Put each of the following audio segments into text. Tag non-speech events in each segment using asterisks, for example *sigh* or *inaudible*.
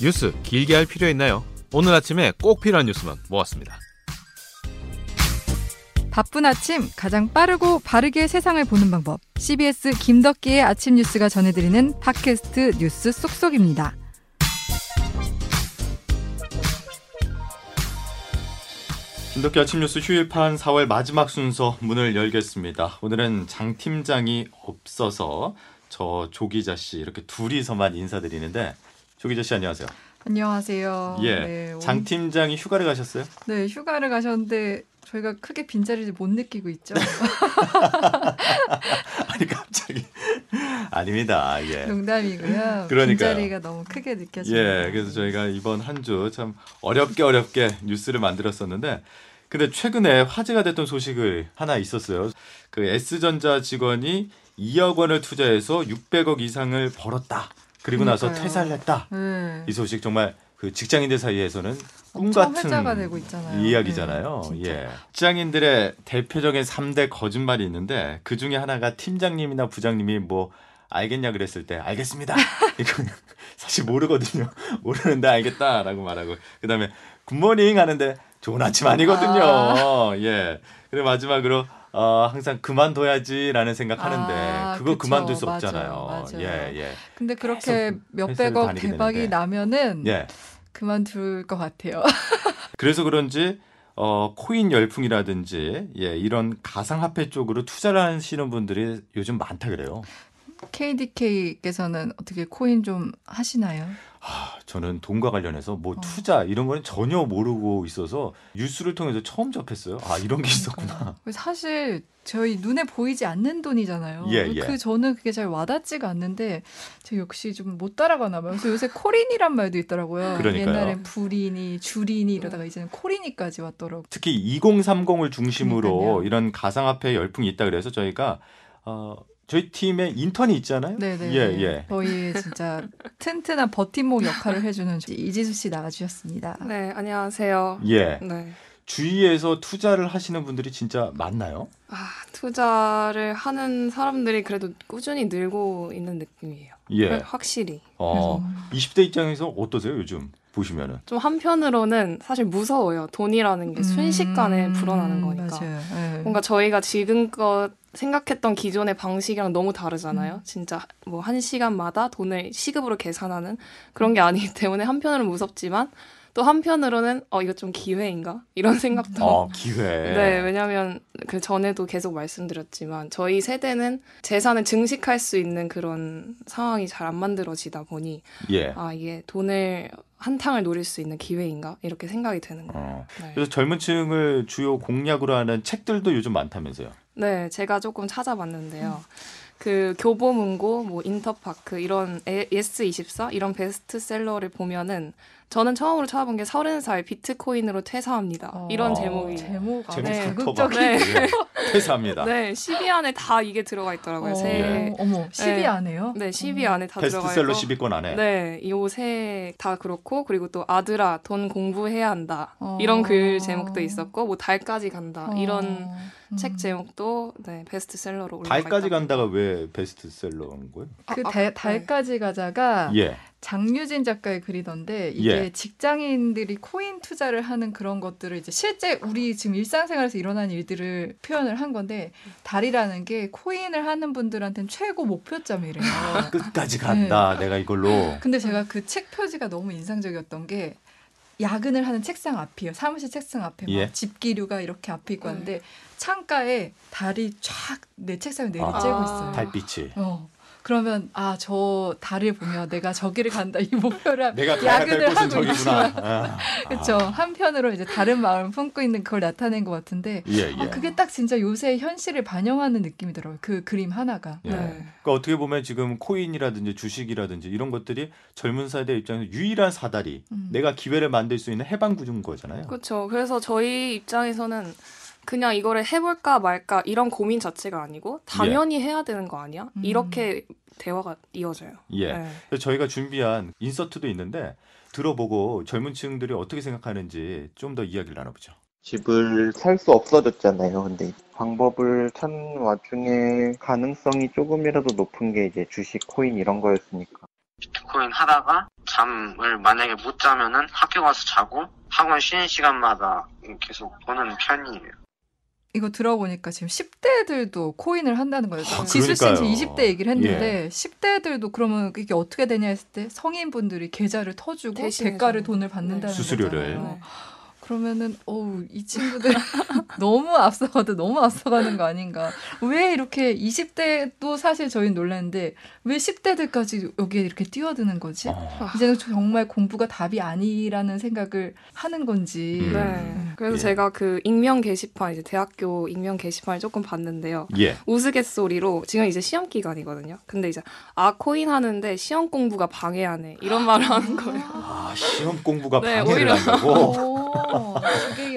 뉴스 길게 할 필요 있나요? 오늘 아침에 꼭 필요한 뉴스만 모았습니다. 바쁜 아침 가장 빠르고 바르게 세상을 보는 방법. CBS 김덕기의 아침 뉴스가 전해드리는 팟캐스트 뉴스 쏙쏙입니다. 김덕기 아침 뉴스 휴일판 4월 마지막 순서 문을 열겠습니다. 오늘은 장 팀장이 없어서 저 조기자 씨 이렇게 둘이서만 인사드리는데 조기자 씨 안녕하세요. 안녕하세요. 예, 네, 장 팀장이 휴가를 가셨어요? 네, 휴가를 가셨는데 저희가 크게 빈자리를 못 느끼고 있죠. *laughs* 아니 갑자기 아닙니다. 예. 농담이고요. 그러니까요. 빈자리가 너무 크게 느껴집니다. 예, 그래서 저희가 이번 한 주 참 어렵게 어렵게 뉴스를 만들었었는데, 근데 최근에 화제가 됐던 소식을 하나 있었어요. 그 S전자 직원이 2억 원을 투자해서 600억 이상을 벌었다. 그리고 나서 그러니까요. 퇴사를 했다. 네. 이 소식 정말 그 직장인들 사이에서는 꿈 같은. 이야기잖아요. 네. 예. 직장인들의 대표적인 3대 거짓말이 있는데 그 중에 하나가 팀장님이나 부장님이 뭐 알겠냐 그랬을 때 알겠습니다. *laughs* 이거 사실 모르거든요. *laughs* 모르는데 알겠다라고 말하고 그다음에 굿모닝 하는데 좋은 아침 아니거든요. 예. 그리고 마지막으로 어, 항상 그만둬야지라는 생각하는데 아, 그거 그쵸. 그만둘 수. 없잖아요. 맞아요. 예, 예. 근데 그렇게 몇백억 대박이 되는데. 나면은 예. 그만둘 것 같아요. *laughs* 그래서 그런지 어, 코인 열풍이라든지 예, 이런 가상화폐 쪽으로 투자를 하시는 분들이 요즘 많다 그래요. KDK께서는 어떻게 코인 좀 하시나요? 아, 저는 돈과 관련해서 뭐 어. 투자 이런 거는 전혀 모르고 있어서 뉴스를 통해서 처음 접했어요. 아, 이런 게 있었구나. 사실 저희 눈에 보이지 않는 돈이잖아요. 예, 예. 그 저는 그게 잘 와닿지가 않는데 제가 역시 좀 못 따라가나 봐요. 그래서 요새 코린이란 말도 있더라고요. 그러니까요. 옛날엔 불인이 줄인이 이러다가 이제는 코린이까지 왔더라고. 특히 2030을 중심으로 그러니까요. 이런 가상화폐 열풍이 있다 그래서 저희가 어, 저희 팀에 인턴이 있잖아요. 네네. 예, 예. 저희 진짜 튼튼한 버팀목 역할을 해주는 이지수 씨 나와주셨습니다. 네, 안녕하세요. 예. 네. 주위에서 투자를 하시는 분들이 진짜 많나요? 아, 투자를 하는 사람들이 그래도 꾸준히 늘고 있는 느낌이에요. 예. 확실히. 어, 20대 입장에서 어떠세요, 요즘 보시면은? 좀 한편으로는 사실 무서워요. 돈이라는 게 순식간에 음, 불어나는 거니까. 맞아요. 네. 뭔가 저희가 지금껏 생각했던 기존의 방식이랑 너무 다르잖아요. 음. 진짜 뭐 한 시간마다 돈을 시급으로 계산하는 그런 게 아니기 때문에 한편으로는 무섭지만 또 한편으로는 어 이거 좀 기회인가 이런 *laughs* 생각도 어, *laughs* 기회. 네, 왜냐하면 그 전에도 계속 말씀드렸지만 저희 세대는 재산을 증식할 수 있는 그런 상황이 잘 안 만들어지다 보니 예. 아 이게 돈을 한탕을 노릴 수 있는 기회인가 이렇게 생각이 드는 거예요. 어. 네. 그래서 젊은 층을 주요 공략으로 하는 책들도 요즘 많다면서요. 네, 제가 조금 찾아봤는데요. 그 교보문고, 뭐 인터파크 이런 예스24 이런 베스트셀러를 보면은 저는 처음으로 찾아본 게 서른 살 비트코인으로 퇴사합니다. 어, 이런 어. 제목이 제목 제목 네. 자극적인. 네. 예. 퇴사합니다. 네, 10위 안에 다 이게 들어가 있더라고요. 어, 세 어머, 10위 네. 안에요? 네, 10위 안에 다 들어가 베스트셀러 있고. 10위권 안에. 네, 요새 다 그렇고 그리고 또 아들아 돈 공부해야 한다 어. 이런 글 제목도 있었고 뭐 달까지 간다 이런 음. 책 제목도 네 베스트셀러로 올라가 달까지. 간다가 왜 베스트셀러인 거예요? 그 아, 아, 달, 네. 달까지 가자가 예. 장유진 작가의 글이던데 이게 예. 직장인들이 코인 투자를 하는 그런 것들을 이제 실제 우리 지금 일상생활에서 일어나는 일들을 표현을 한 건데 달이라는 게 코인을 하는 분들한테는 최고 목표점이래요. *laughs* 끝까지 간다. 내가 이걸로. 근데 제가 그 책 표지가 너무 인상적이었던 게 야근을 하는 책상 앞이에요. 사무실 책상 앞에 막 예. 집기류가 이렇게 앞에 있고 네. 하는데 창가에 달이 쫙 내 책상에 내리쬐고 아. 있어요. 달빛이. 어. 그러면 아 저 달을 보면 내가 저기를 간다 이 목표를 *laughs* 내가 야근을 하고. 있지만 *laughs* 아. 그렇죠 한편으로 이제 다른 마음을 품고 있는 그걸 나타낸 것 같은데 예, 예. 아, 그게 딱 진짜 요새 현실을 반영하는 느낌이더라고요 그 그림 하나가 예. 네. 그러니까 어떻게 보면 지금 코인이라든지 주식이라든지 이런 것들이 젊은 세대 입장에서 유일한 사다리, 음. 내가 기회를 만들 수 있는 해방구조인 거잖아요. 그렇죠. 그래서 저희 입장에서는 그냥 이거를 해볼까 말까 이런 고민 자체가 아니고 당연히 해야 되는 거 아니야? 음. 이렇게 대화가 이어져요. 예. 네. 그래서 저희가 준비한 인서트도 있는데 들어보고 젊은 층들이 어떻게 생각하는지 좀 더 이야기를 나눠보죠. 집을 살 수 없어졌잖아요. 근데 방법을 찾는 와중에 가능성이 조금이라도 높은 게 이제 주식, 코인 이런 거였으니까. 비트코인 하다가 잠을 만약에 못 자면은 학교 가서 자고 학원 쉬는 시간마다 계속 보는 편이에요. 이거 들어보니까 지금 10대들도 코인을 한다는 거예요. 아, 지수 씨는 지금 그러니까요. 20대 얘기를 했는데 10대들도 그러면 이게 어떻게 되냐 했을 때 성인분들이 계좌를 터주고 대신해서. 대가를 돈을 받는다는 네. 수수료를. 거잖아요. 네. 그러면은 어우 이 친구들 *laughs* 너무 앞서가도 너무 앞서가는 거 아닌가? 왜 이렇게 20대도 사실 저희 는 놀랐는데 왜 10대들까지 여기에 이렇게 뛰어드는 거지? 어. 이제는 정말 공부가 답이 아니라는 생각을 하는 건지. 음. 네. 그래서 예. 제가 그 익명 게시판 이제 대학교 익명 게시판을 조금 봤는데요. 예. 우스갯소리로 지금 이제 시험 기간이거든요. 근데 이제 아 코인 하는데 시험 공부가 방해하네 이런 말을 하는 거예요. 아, 시험 공부가 네, 방해를 오히려. 한다고?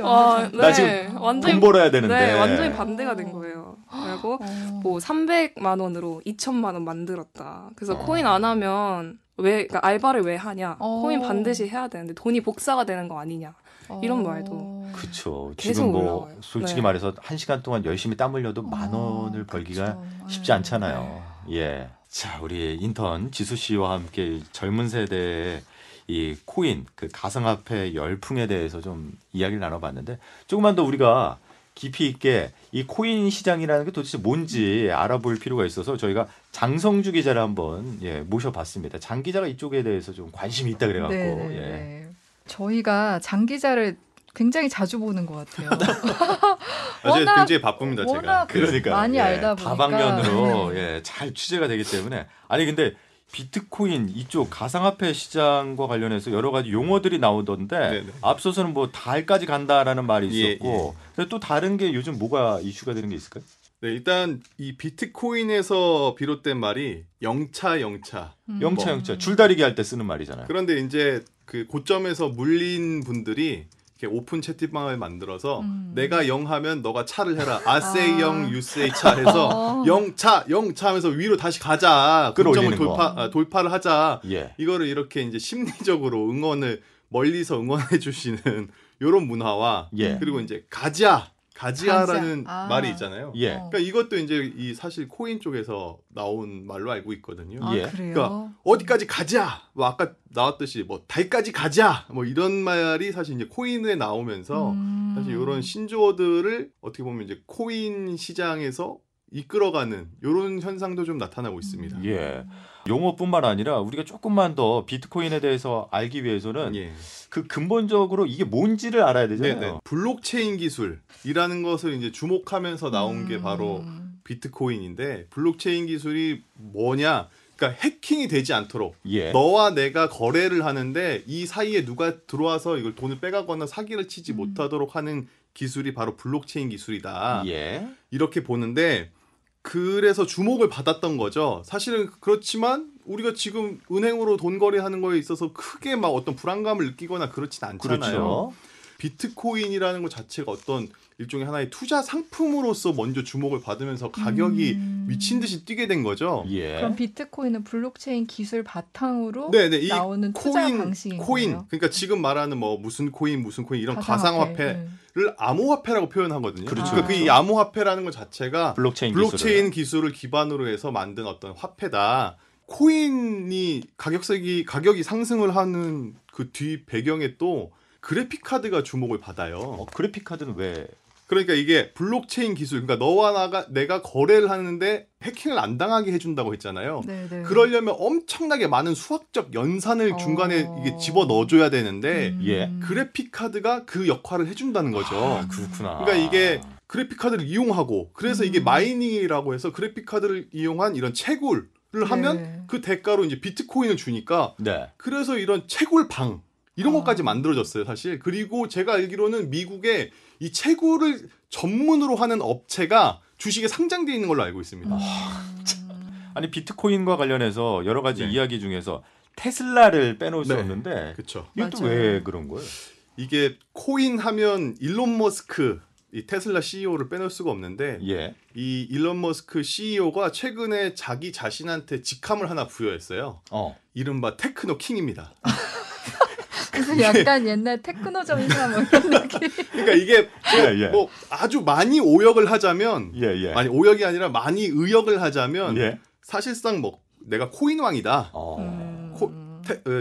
완전 *laughs* 나 지금 완전히 돈 벌어야 되는데. 네, 완전히 반대가 된 거예요. 그리고 어. 뭐 300만 원으로 2천만 원 만들었다. 그래서 어. 코인 안 하면 왜 그러니까 알바를 왜 하냐? 어. 코인 반드시 해야 되는데 돈이 복사가 되는 거 아니냐? 이런 말도. 그쵸. 계속 지금 뭐 올라와요. 솔직히 네. 말해서 한 시간 동안 열심히 땀 흘려도 만 어, 원을 벌기가 그쵸. 쉽지 네. 않잖아요. 예. 자, 우리 인턴 지수 씨와 함께 이 젊은 세대의 이 코인, 그 가상화폐 열풍에 대해서 좀 이야기를 나눠봤는데 조금만 더 우리가 깊이 있게 이 코인 시장이라는 게 도대체 뭔지 알아볼 필요가 있어서 저희가 장성주 기자를 한번 예, 모셔봤습니다. 장 기자가 이쪽에 대해서 좀 관심이 있다 그래갖고 네, 네, 예. 네. 저희가 장 기자를 굉장히 자주 보는 것 같아요. *laughs* *laughs* 워낙- 굉장히 바쁩니다 제가. 그러니까 많이 알다 보니까 다방면으로 네. *laughs* 예, 잘 취재가 되기 때문에 아니 근데 비트코인 이쪽 가상화폐 시장과 관련해서 여러 가지 용어들이 나오던데 네네. 앞서서는 뭐 달까지 간다라는 말이 예, 있었고 근데 또 다른 게 요즘 뭐가 이슈가 되는 게 있을까요? 네, 일단 이 비트코인에서 비롯된 말이 영차 영차. 음. 영차 영차 줄다리기 할 때 쓰는 말이잖아요. 그런데 이제 그 고점에서 물린 분들이 이렇게 오픈 채팅방을 만들어서 음. 내가 영 하면 너가 차를 해라. I say 아. 영, you say 차 해서 *laughs* 어. 영차, 영차 하면서 위로 다시 가자. 끌어올리는 돌파, 거. 아, 돌파를 하자. 예. 이거를 이렇게 이제 심리적으로 응원을 멀리서 응원해 주시는 *laughs* 요런 문화와 예. 그리고 이제 가즈아, 가즈아라는 가즈아. 아. 말이 있잖아요. 예. 어. 그러니까 이것도 이제 이 사실 코인 쪽에서 나온 말로 알고 있거든요. 아, 예. 그래요? 그러니까 어디까지 가자. 뭐 아까 나왔듯이 뭐 달까지 가자. 뭐 이런 말이 사실 이제 코인에 나오면서 음. 사실 이런 신조어들을 어떻게 보면 이제 코인 시장에서 이끌어가는 이런 현상도 좀 나타나고 있습니다. 예. 용어뿐만 아니라 우리가 조금만 더 비트코인에 대해서 알기 위해서는 예. 그 근본적으로 이게 뭔지를 알아야 되잖아요. 네네. 블록체인 기술이라는 것을 이제 주목하면서 나온 게 바로 음. 비트코인인데 블록체인 기술이 뭐냐? 그러니까 해킹이 되지 않도록 예. 너와 내가 거래를 하는데 이 사이에 누가 들어와서 이걸 돈을 빼가거나 사기를 치지 음. 못하도록 하는 기술이 바로 블록체인 기술이다. 예. 이렇게 보는데 그래서 주목을 받았던 거죠. 사실은 그렇지만 우리가 지금 은행으로 돈 거래하는 거에 있어서 크게 막 어떤 불안감을 느끼거나 그렇진 않잖아요. 그렇죠. 비트코인이라는 것 자체가 어떤 일종의 하나의 투자 상품으로서 먼저 주목을 받으면서 가격이 음. 미친 듯이 뛰게 된 거죠. 예. 그럼 비트코인은 블록체인 기술 바탕으로 네네 이 나오는 투자 코인 방식인 코인 거예요? 그러니까 지금 말하는 뭐 무슨 코인 무슨 코인 이런 가상화폐. 가상화폐를 네. 암호화폐라고 표현하거든요. 그렇죠. 그러니까 그 이 암호화폐라는 것 자체가 블록체인, 블록체인 기술을. 기술을 기반으로 해서 만든 어떤 화폐다. 코인이 가격색이 가격이 상승을 하는 그 뒤 배경에 또 그래픽 카드가 주목을 받아요. 어, 그래픽 카드는 왜? 그러니까 이게 블록체인 기술, 그러니까 너와 나가 내가 거래를 하는데 해킹을 안 당하게 해준다고 했잖아요. 네, 네. 그러려면 엄청나게 많은 수학적 연산을 어. 중간에 이게 집어 넣어줘야 되는데 음. 예. 그래픽 카드가 그 역할을 해준다는 거죠. 아, 그렇구나. 그러니까 이게 그래픽 카드를 이용하고 그래서 이게 음. 마이닝이라고 해서 그래픽 카드를 이용한 이런 채굴 을 하면 네. 그 대가로 이제 비트코인을 주니까 네. 그래서 이런 채굴 방 이런 아. 것까지 만들어졌어요 사실 그리고 제가 알기로는 미국에 이 채굴을 전문으로 하는 업체가 주식에 상장돼 있는 걸로 알고 있습니다. 음. 아니 비트코인과 관련해서 여러 가지 네. 이야기 중에서 테슬라를 빼놓을 수 네. 없는데 그렇죠. 이것도 맞아요. 왜 그런 거예요? 이게 코인 하면 일론 머스크 이 테슬라 CEO를 빼놓을 수가 없는데 예. 이 일론 머스크 CEO가 최근에 자기 자신한테 직함을 하나 부여했어요. 어. 이른바 Techno King입니다. *laughs* 그래서 약간 옛날 테크노 전사 뭐 이런 *laughs* 느낌. 그러니까 이게 예, 예. 뭐 아주 많이 오역을 하자면 예, 예. 아니 오역이 아니라 많이 의역을 하자면 예. 사실상 뭐 내가 코인 왕이다. 어. 음.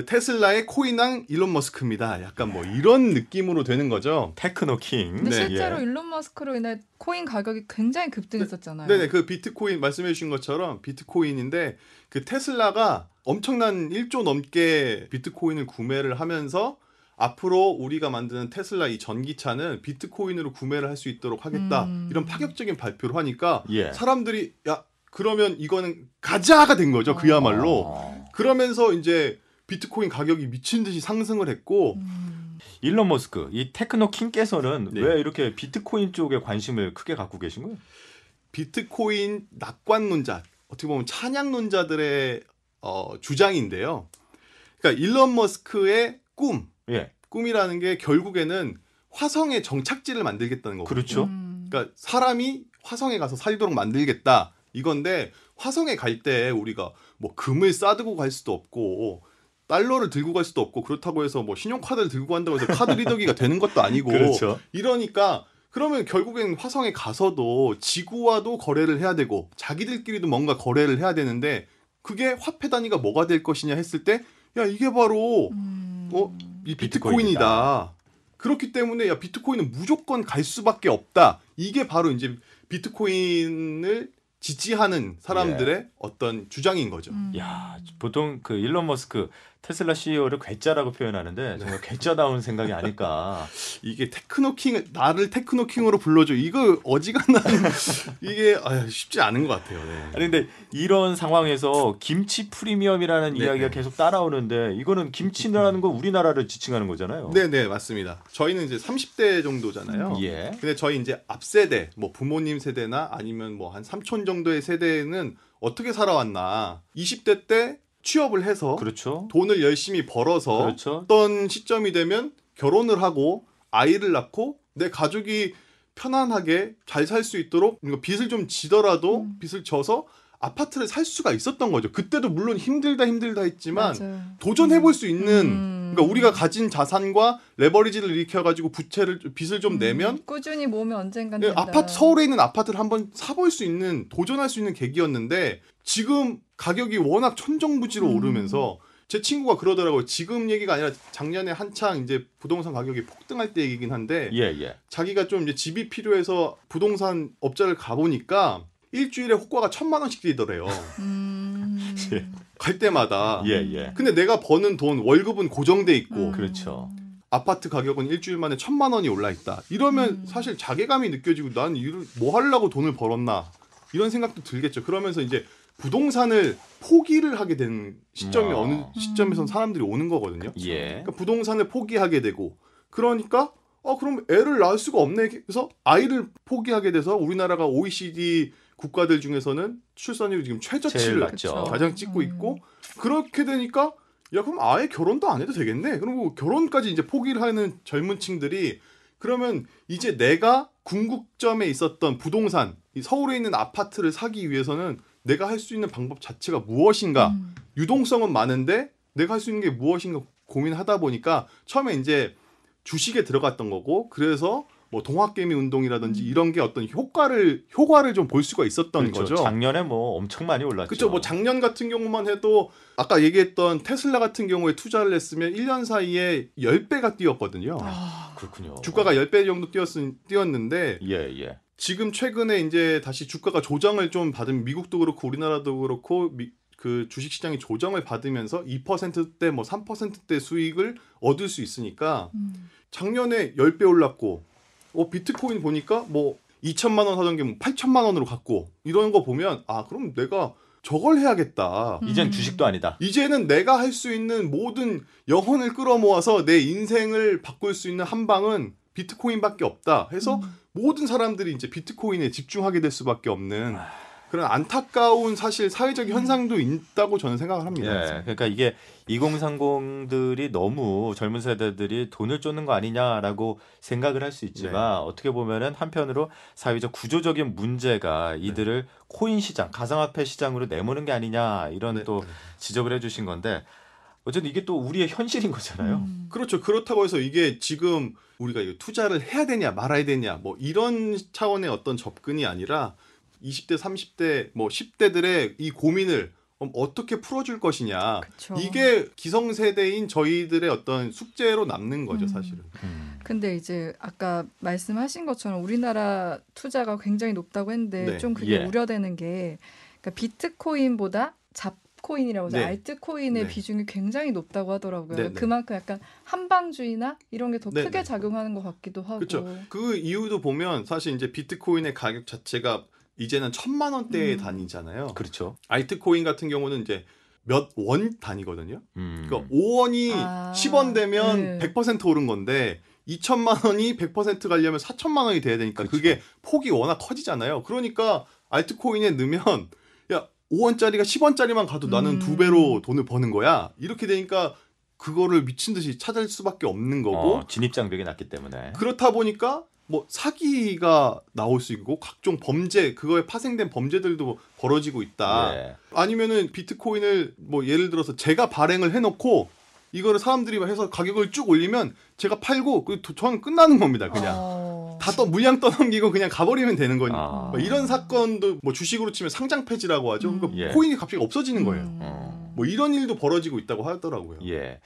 테, 슬라의 코인왕 일론 머스크입니다. 약간 뭐 이런 느낌으로 되는 거죠. Techno King. 근데 네, 실제로 예. 일론 머스크로 인해 코인 가격이 굉장히 급등했었잖아요. 네 네 그 비트코인 말씀해 주신 것처럼 비트코인인데 그 테슬라가 엄청난 1조 넘게 비트코인을 구매를 하면서 앞으로 우리가 만드는 테슬라 이 전기차는 비트코인으로 구매를 할 수 있도록 하겠다 음. 이런 파격적인 발표를 하니까 예. 사람들이 야 그러면 이거는 가자가 된 거죠 그야말로 어. 그러면서 이제 비트코인 가격이 미친 듯이 상승을 했고 음. 일론 머스크, 이 테크노 킹께서는 네. 왜 이렇게 비트코인 쪽에 관심을 크게 갖고 계신 거예요? 비트코인 낙관론자 어떻게 보면 찬양론자들의 어, 주장인데요. 그러니까 일론 머스크의 꿈 예. 꿈이라는 게 결국에는 화성에 정착지를 만들겠다는 거거든요. 그렇죠. 음. 그러니까 사람이 화성에 가서 살도록 만들겠다 이건데 화성에 갈 때 우리가 뭐 금을 싸들고 갈 수도 없고 달러를 들고 갈 수도 없고 그렇다고 해서 뭐 신용카드를 들고 간다고 해서 카드 리더기가 되는 것도 아니고 *laughs* 그렇죠. 이러니까 그러면 결국엔 화성에 가서도 지구와도 거래를 해야 되고 자기들끼리도 뭔가 거래를 해야 되는데 그게 화폐 단위가 뭐가 될 것이냐 했을 때 야 이게 바로 음. 어? 이 비트코인이다. 비트코인이다. 그렇기 때문에 야 비트코인은 무조건 갈 수밖에 없다. 이게 바로 이제 비트코인을 지지하는 사람들의 어떤 주장인 거죠. 음. 야, 보통 그 일론 머스크 테슬라 CEO를 괴짜라고 표현하는데 정말 괴짜다운 생각이 아닐까. *laughs* 이게 Techno King 나를 Techno King으로 불러줘. 이거 어지간한 *laughs* 이게 아유, 쉽지 않은 것 같아요. 네. 아니 근데 이런 상황에서 김치 프리미엄이라는 네, 이야기가 네. 계속 따라오는데 이거는 김치라는 건 우리나라를 지칭하는 거잖아요. 네, 네, 맞습니다. 저희는 이제 30대 정도잖아요. 예. 근데 저희 이제 앞 세대, 뭐 부모님 세대나 아니면 뭐 한 삼촌 정도의 세대는 어떻게 살아왔나? 20대 때 취업을 해서 그렇죠. 돈을 열심히 벌어서 그렇죠. 어떤 시점이 되면 결혼을 하고 아이를 낳고 내 가족이 편안하게 잘 살 수 있도록 빚을 좀 지더라도 음. 빚을 져서 아파트를 살 수가 있었던 거죠. 그때도 물론 힘들다 힘들다 했지만 맞아요. 도전해 볼 수 있는 음. 그러니까 우리가 가진 자산과 레버리지를 일으켜 가지고 부채를 빚을 좀 음. 내면 꾸준히 모으면 언젠간 예, 된다. 아파트 서울에 있는 아파트를 한번 사볼 수 있는 도전할 수 있는 계기였는데 지금 가격이 워낙 천정부지로 음. 오르면서 제 친구가 그러더라고요. 지금 얘기가 아니라 작년에 한창 이제 부동산 가격이 폭등할 때 얘기긴 한데 예, 예. 자기가 좀 이제 집이 필요해서 부동산 업자를 가보니까 일주일에 호가가 천만 원씩 들더래요. 음. *laughs* 예. 갈 때마다. 예, 예. 근데 내가 버는 돈 월급은 고정돼 있고 음. 그렇죠. 아파트 가격은 일주일 만에 천만 원이 올라 있다. 이러면 음. 사실 자괴감이 느껴지고 난 이를 뭐 하려고 돈을 벌었나 이런 생각도 들겠죠. 그러면서 이제 부동산을 포기를 하게 되는 시점이 아. 어느 시점에선 음. 사람들이 오는 거거든요. 예. 그러니까 부동산을 포기하게 되고 그러니까 어 그럼 애를 낳을 수가 없네. 그래서 아이를 포기하게 돼서 우리나라가 OECD 국가들 중에서는 출산율이 지금 최저치를 낮죠. 가장 찍고 음. 있고 그렇게 되니까 야 그럼 아예 결혼도 안 해도 되겠네. 그리고 결혼까지 이제 포기를 하는 젊은층들이 그러면 이제 내가 궁극점에 있었던 부동산 이 서울에 있는 아파트를 사기 위해서는 내가 할 수 있는 방법 자체가 무엇인가 음. 유동성은 많은데 내가 할 수 있는 게 무엇인가 고민하다 보니까 처음에 이제 주식에 들어갔던 거고 그래서 뭐 동학개미 운동이라든지 음. 이런 게 어떤 효과를 효과를 좀 볼 수가 있었던 그렇죠. 거죠. 작년에 뭐 엄청 많이 올랐죠. 그렇죠. 뭐 작년 같은 경우만 해도 아까 얘기했던 테슬라 같은 경우에 투자를 했으면 1년 사이에 10배가 뛰었거든요. 아, 그렇군요. 주가가 10배 정도 뛰었, 뛰었는데 예, 예. 지금 최근에 이제 다시 주가가 조정을 좀 받은 미국도 그렇고 우리나라도 그렇고 미- 그 주식 시장이 조정을 받으면서 2%대 뭐 3%대 수익을 얻을 수 있으니까 음. 작년에 10배 올랐고 어 비트코인 보니까 뭐 2천만 원 하던 게 뭐 8천만 원으로 갔고 이런 거 보면 아 그럼 내가 저걸 해야겠다. 이젠 음. 주식도 아니다. 이제는 내가 할 수 있는 모든 영혼을 끌어모아서 내 인생을 바꿀 수 있는 한 방은 비트코인밖에 없다. 해서 음. 모든 사람들이 이제 비트코인에 집중하게 될 수밖에 없는 그런 안타까운 사실 사회적 현상도 있다고 저는 생각을 합니다. 예, 그러니까 이게 2030들이 너무 젊은 세대들이 돈을 쫓는 거 아니냐라고 생각을 할 수 있지만 네. 어떻게 보면은 한편으로 사회적 구조적인 문제가 네. 이들을 코인 시장, 가상화폐 시장으로 내모는 게 아니냐 이런 네. 또 지적을 해주신 건데 어쨌든 이게 또 우리의 현실인 거잖아요. 음. 그렇죠. 그렇다고 해서 이게 지금 우리가 이거 투자를 해야 되냐 말아야 되냐 뭐 이런 차원의 어떤 접근이 아니라 20대, 30대, 뭐 10대들의 이 고민을 그럼 어떻게 풀어줄 것이냐. 그쵸. 이게 기성세대인 저희들의 어떤 숙제로 남는 거죠, 음. 사실은. 음. 근데 이제 아까 말씀하신 것처럼 우리나라 투자가 굉장히 높다고 했는데 네. 좀 그게 예. 우려되는 게 그러니까 비트코인보다 잡 코인이라고 하죠. 네. 알트코인의 네. 비중이 굉장히 높다고 하더라고요. 네, 네. 그만큼 약간 한방주의나 이런 게더 네, 크게 네. 작용하는 것 같기도 하고. 그렇죠. 그 이유도 보면 사실 이제 비트코인의 가격 자체가 이제는 천만 원대에 음. 다니잖아요. 그렇죠. 알트코인 같은 경우는 이제 몇 원 단위거든요. 음. 그러니까 5원이 아, 10원 되면 네. 100% 오른 건데 2천만 원이 100% 가려면 4천만 원이 돼야 되니까 그쵸. 그게 폭이 워낙 커지잖아요. 그러니까 알트코인에 넣으면 야 5원짜리가 10원짜리만 가도 나는 음. 두 배로 돈을 버는 거야. 이렇게 되니까 그거를 미친 듯이 찾을 수밖에 없는 거고 어, 진입 장벽이 낮기 때문에. 그렇다 보니까 뭐 사기가 나올 수 있고 각종 범죄 그거에 파생된 범죄들도 벌어지고 있다. 예. 아니면은 비트코인을 뭐 예를 들어서 제가 발행을 해놓고 이거를 사람들이 해서 가격을 쭉 올리면 제가 팔고 그 도- 저는 끝나는 겁니다. 그냥 어. 다떠 물량 떠넘기고 그냥 가버리면 되는 거니까 아. 뭐 이런 사건도 뭐 주식으로 치면 상장 폐지라고 하죠. 음. 그러니까 예. 코인이 갑자기 없어지는 거예요. 음. 어. 뭐 이런 일도 벌어지고 있다고 하더라고요. 예.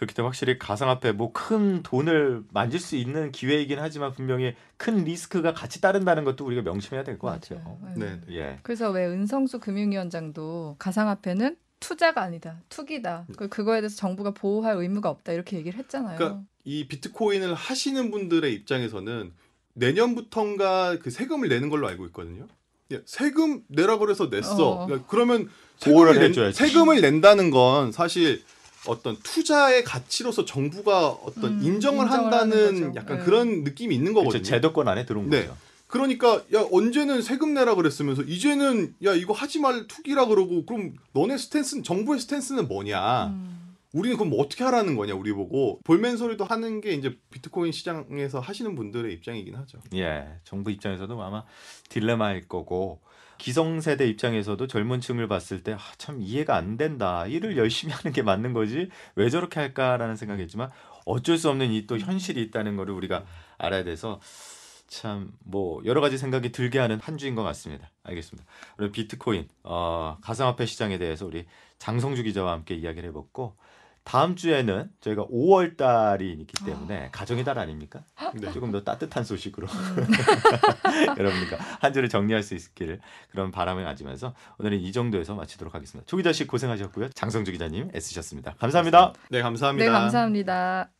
그렇기 때문에 확실히 가상화폐 뭐 큰 돈을 만질 수 있는 기회이긴 하지만 분명히 큰 리스크가 같이 따른다는 것도 우리가 명심해야 될 것 같아요. 맞아요. 네. 예. 그래서 왜 은성수 금융위원장도 가상화폐는 투자가 아니다, 투기다. 그 그거에 대해서 정부가 보호할 의무가 없다 이렇게 얘기를 했잖아요. 그러니까 이 비트코인을 하시는 분들의 입장에서는 내년부터인가 그 세금을 내는 걸로 알고 있거든요. 예, 세금 내라 그래서 냈어. 어. 그러니까 그러면 보호를 세금을, 낸, 해줘야지. 세금을 낸다는 건 사실 어떤 투자의 가치로서 정부가 어떤 음, 인정을 인정을 한다는. 약간 네. 그런 느낌이 있는. 거거든요. 제도권 안에 들어온 네. 거죠. 그러니까 야 언제는 세금 내라 그랬으면서 이제는 야 이거 하지 말 투기라 그러고 그럼 너네 스탠스는 정부의 스탠스는 뭐냐? 음. 우리는 그럼 뭐 어떻게 하라는 거냐 우리 보고 볼멘 소리도 하는 게 이제 비트코인 시장에서 하시는 분들의 입장이긴 하죠. 예. 정부 입장에서도 아마 딜레마일 거고 기성세대 입장에서도 젊은 층을 봤을 때 참 이해가 안 된다. 일을 열심히 *laughs* 하는 게 맞는 거지. 왜 저렇게 할까라는 생각이지만 어쩔 수 없는 이 또 현실이 있다는 거를 우리가 알아야 돼서 참 뭐 여러 가지 생각이 들게 하는 한 주인 것 같습니다. 알겠습니다. 오늘 비트코인 어, 가상화폐 시장에 대해서 우리 장성주 기자와 함께 이야기를 해봤고 다음 주에는 저희가 5월 달이 있기 때문에 가정의 달 아닙니까? 네. 조금 더 따뜻한 소식으로 *laughs* 여러분과 한 주를 정리할 수 있기를 그런 바람을 가지면서 오늘은 이 정도에서 마치도록 하겠습니다. 조 기자 씨 고생하셨고요. 장성주 기자님 애쓰셨습니다. 감사합니다. 네 감사합니다. 네, 감사합니다.